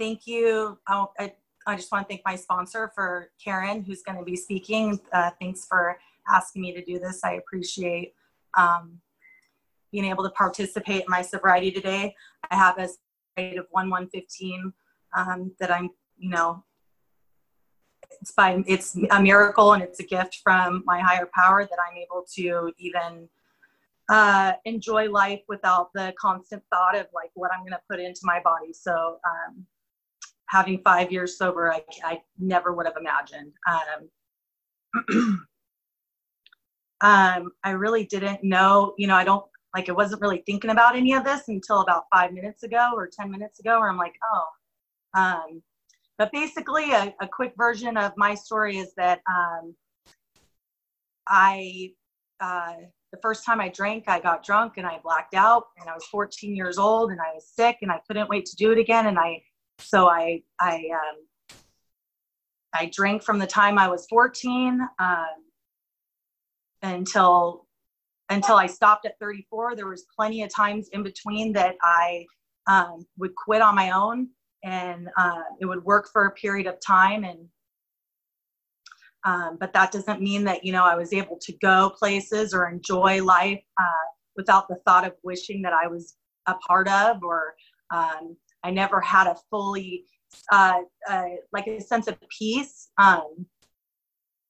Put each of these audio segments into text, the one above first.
thank you. I, I, just want to thank my sponsor for Karen, who's going to be speaking. Uh, thanks for asking me to do this. I appreciate um, being able to participate in my sobriety today. I have a rate of 1 115 um, that I'm, you know, it's by it's a miracle and it's a gift from my higher power that I'm able to even uh, enjoy life without the constant thought of like what I'm going to put into my body. So um, having five years sober, I, I never would have imagined. Um, um, I really didn't know, you know, I don't like, I wasn't really thinking about any of this until about five minutes ago or 10 minutes ago, where I'm like, oh, um, but basically a, a, quick version of my story is that, um, I, uh, the first time I drank, I got drunk and I blacked out and I was 14 years old and I was sick and I couldn't wait to do it again. And I, so I, I, um, I drank from the time I was 14 um, until until I stopped at 34. There was plenty of times in between that I um, would quit on my own, and uh, it would work for a period of time. And um, but that doesn't mean that you know I was able to go places or enjoy life uh, without the thought of wishing that I was a part of, or um, I never had a fully uh, uh, like a sense of peace. Um,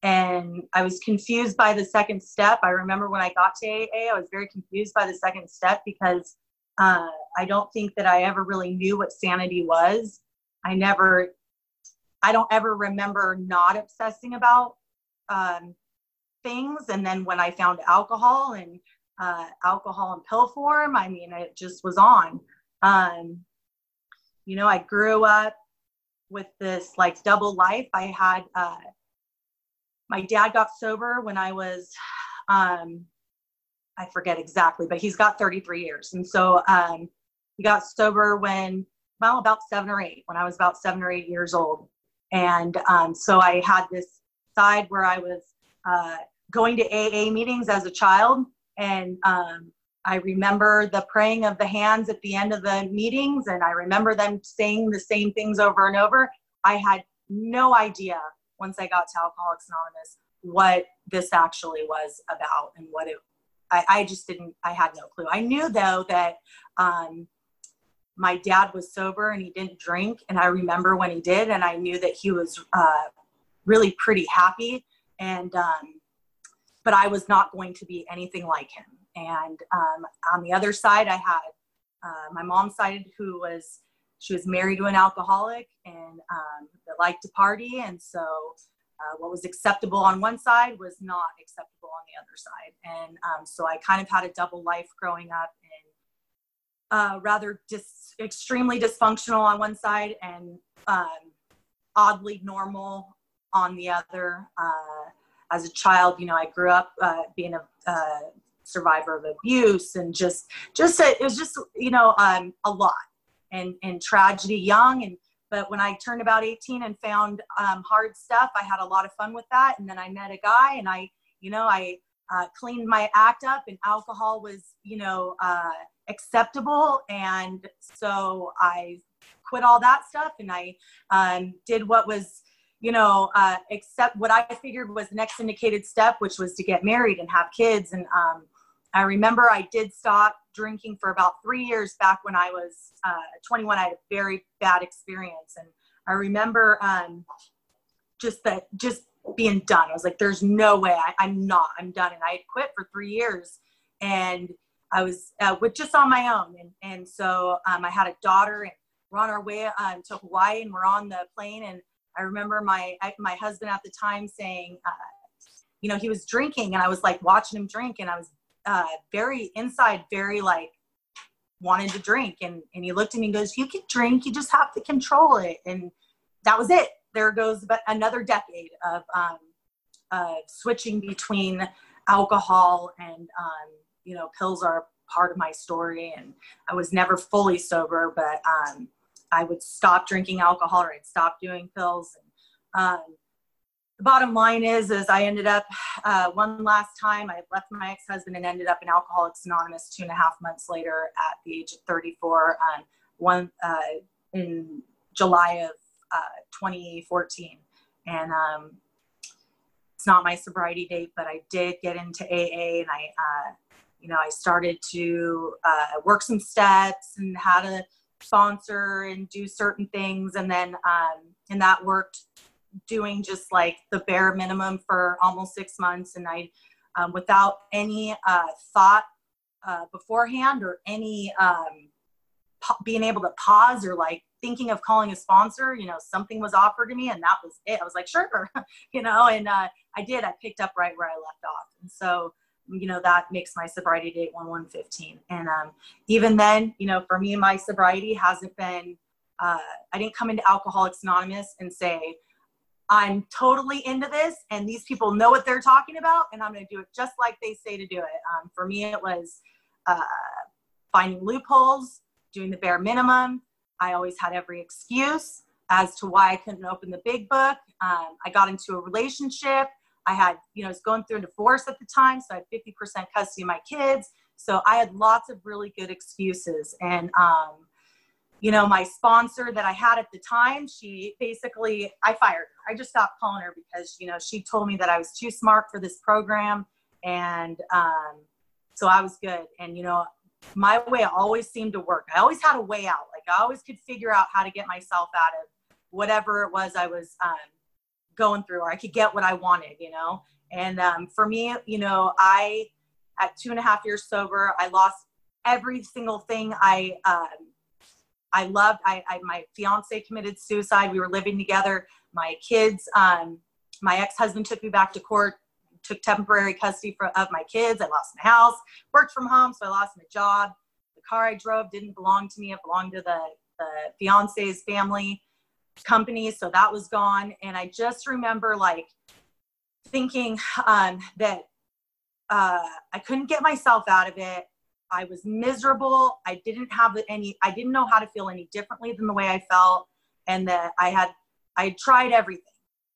and I was confused by the second step. I remember when I got to AA, I was very confused by the second step because uh, I don't think that I ever really knew what sanity was. I never, I don't ever remember not obsessing about um, things. And then when I found alcohol and uh, alcohol in pill form, I mean, it just was on. Um, you know, I grew up with this like double life. I had, uh, my dad got sober when I was, um, I forget exactly, but he's got 33 years. And so um, he got sober when, well, about seven or eight, when I was about seven or eight years old. And um, so I had this side where I was uh, going to AA meetings as a child. And um, I remember the praying of the hands at the end of the meetings, and I remember them saying the same things over and over. I had no idea once I got to Alcoholics Anonymous what this actually was about and what it I, I just didn't I had no clue. I knew though that um, my dad was sober and he didn't drink and I remember when he did and I knew that he was uh, really pretty happy and um, but I was not going to be anything like him. And um, on the other side, I had uh, my mom's side who was she was married to an alcoholic and um, that liked to party. And so uh, what was acceptable on one side was not acceptable on the other side. And um, so i kind of had a double life growing up and uh, rather dis- extremely dysfunctional on one side and um, oddly normal on the other. Uh, as a child you know i grew up uh, being a uh, survivor of abuse and just just a, it was just you know um, a lot and, and tragedy young. And, but when I turned about 18 and found um, hard stuff, I had a lot of fun with that. And then I met a guy and I, you know, I uh, cleaned my act up and alcohol was, you know, uh, acceptable. And so I quit all that stuff and I um, did what was, you know, uh, accept what I figured was the next indicated step, which was to get married and have kids. And um, I remember I did stop drinking for about three years back when I was uh, 21. I had a very bad experience, and I remember um, just that just being done. I was like, "There's no way I, am not. I'm done." And I had quit for three years, and I was uh, with just on my own. And and so um, I had a daughter, and we're on our way um, to Hawaii, and we're on the plane, and I remember my my husband at the time saying. Uh, you know, he was drinking and I was like watching him drink and I was uh, very inside, very like wanted to drink. And, and he looked at me and goes, You can drink, you just have to control it. And that was it. There goes but another decade of um, uh, switching between alcohol and, um, you know, pills are part of my story. And I was never fully sober, but um, I would stop drinking alcohol or I'd stop doing pills. And, um, the bottom line is is i ended up uh, one last time i left my ex-husband and ended up in alcoholics anonymous two and a half months later at the age of 34 um, one uh, in July of uh, 2014. And um, it's not my sobriety date, but I did get into AA and I, uh, you know, I started to uh, work some steps and how to sponsor and do certain things. And then, um, and that worked doing just like the bare minimum for almost six months. And I, um, without any uh, thought uh, beforehand or any um, being able to pause or like thinking of calling a sponsor, you know, something was offered to me and that was it. I was like, sure, you know, and uh, I did. I picked up right where I left off. And so, you know, that makes my sobriety date 1 115. And um, even then, you know, for me, my sobriety hasn't been, uh, I didn't come into Alcoholics Anonymous and say, I'm totally into this and these people know what they're talking about and I'm going to do it just like they say to do it. Um, for me, it was uh, finding loopholes, doing the bare minimum. I always had every excuse as to why I couldn't open the big book. Um, I got into a relationship. I had, you know, I was going through a divorce at the time, so I had 50% custody of my kids. So I had lots of really good excuses. And, um, you know, my sponsor that I had at the time, she basically, I fired her. I just stopped calling her because, you know, she told me that I was too smart for this program. And um, so I was good. And, you know, my way always seemed to work. I always had a way out. Like I always could figure out how to get myself out of whatever it was I was um, going through, or I could get what I wanted, you know. And um, for me, you know, I at two and a half years sober, I lost every single thing I um, I loved. I, I, my fiance committed suicide. We were living together. My kids, um, my ex husband took me back to court took temporary custody for, of my kids. I lost my house, worked from home, so I lost my job. The car I drove didn't belong to me, it belonged to the, the fiance's family company, so that was gone. And I just remember like thinking um, that uh, I couldn't get myself out of it. I was miserable. I didn't have any, I didn't know how to feel any differently than the way I felt. And that I had, I had tried everything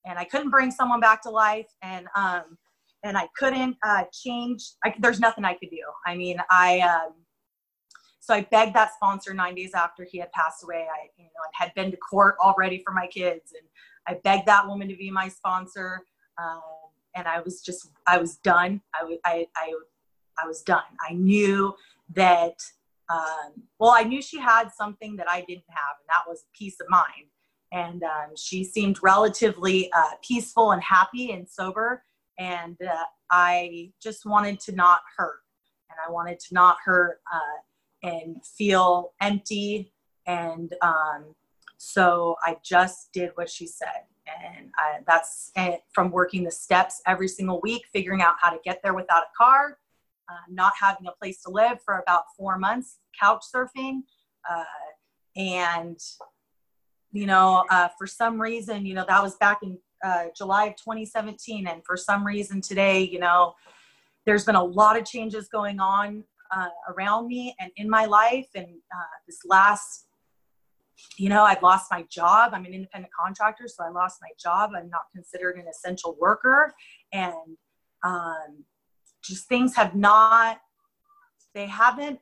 and I couldn't bring someone back to life. And um, and I couldn't uh, change. I, there's nothing I could do. I mean, I um, so I begged that sponsor nine days after he had passed away. I you know had been to court already for my kids, and I begged that woman to be my sponsor. Um, and I was just I was done. I, I, I, I was done. I knew that. Um, well, I knew she had something that I didn't have, and that was peace of mind. And um, she seemed relatively uh, peaceful and happy and sober and uh, I just wanted to not hurt, and I wanted to not hurt uh, and feel empty, and um, so I just did what she said, and I, that's from working the steps every single week, figuring out how to get there without a car, uh, not having a place to live for about four months, couch surfing, uh, and you know, uh, for some reason, you know, that was back in uh, July of 2017. And for some reason today, you know, there's been a lot of changes going on uh, around me and in my life. And uh, this last, you know, I've lost my job. I'm an independent contractor, so I lost my job. I'm not considered an essential worker. And um, just things have not, they haven't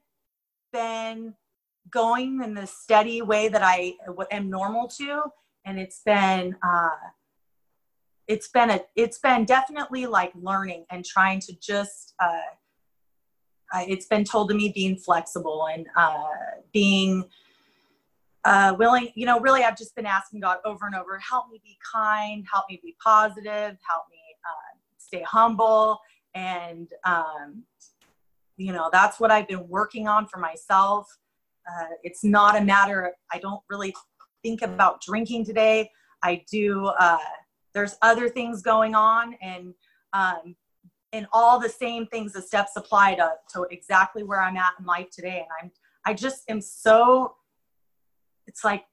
been going in the steady way that I am normal to. And it's been, uh, it's been a it's been definitely like learning and trying to just uh, it's been told to me being flexible and uh, being uh, willing you know really i've just been asking god over and over help me be kind help me be positive help me uh, stay humble. And um, you know that's what i've been working on for myself. Uh, it's not a matter of, i don't really think about drinking today. I do uh, there's other things going on and um, and all the same things the steps apply to, to exactly where i'm at in life today. And i'm i just am so it's like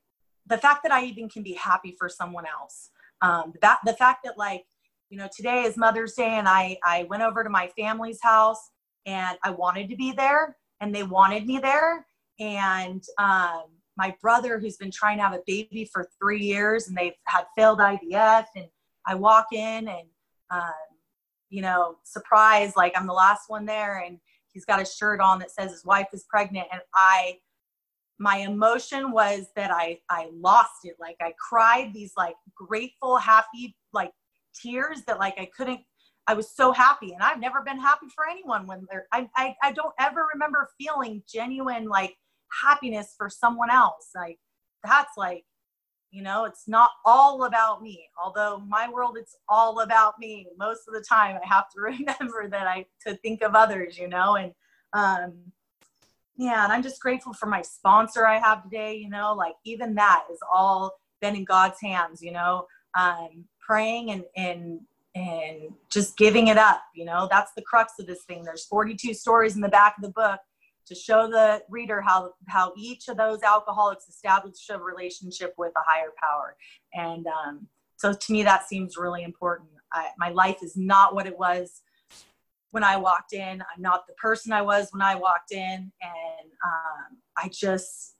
the fact that i even can be happy for someone else um, that the fact that like you know today is mother's day and i i went over to my family's house and i wanted to be there and they wanted me there. And um, my brother who's been trying to have a baby for three years and they've had failed IVF and I walk in and um, you know surprise like I'm the last one there and he's got a shirt on that says his wife is pregnant and I my emotion was that I I lost it. Like I cried these like grateful, happy like tears that like I couldn't. I was so happy, and I've never been happy for anyone when they're. I I, I don't ever remember feeling genuine like happiness for someone else. Like that's like you know it's not all about me although my world it's all about me. Most of the time i have to remember that i to think of others you know and um yeah and i'm just grateful for my sponsor i have today you know like even that is all been in god's hands you know um praying and and and just giving it up you know. That's the crux of this thing. There's 42 stories in the back of the book to show the reader how how each of those alcoholics established a relationship with a higher power and um, so to me that seems really important I, my life is not what it was when I walked in. I'm not the person I was when I walked in. And um, I just,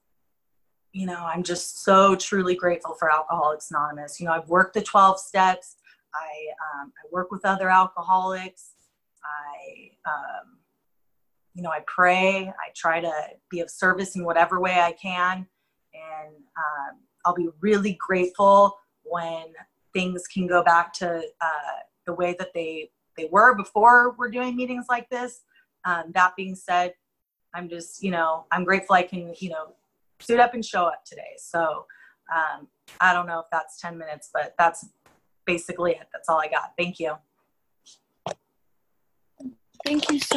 you know, I'm just so truly grateful for Alcoholics Anonymous. You know, I've worked the 12 steps, I, um, I work with other alcoholics. I, um, you know, I pray. I try to be of service in whatever way I can. And um, I'll be really grateful when things can go back to uh, the way that they they were before we're doing meetings like this. Um, that being said, I'm just, you know, I'm grateful I can, you know, suit up and show up today. So um, I don't know if that's 10 minutes, but that's basically it. That's all I got. Thank you. Thank you so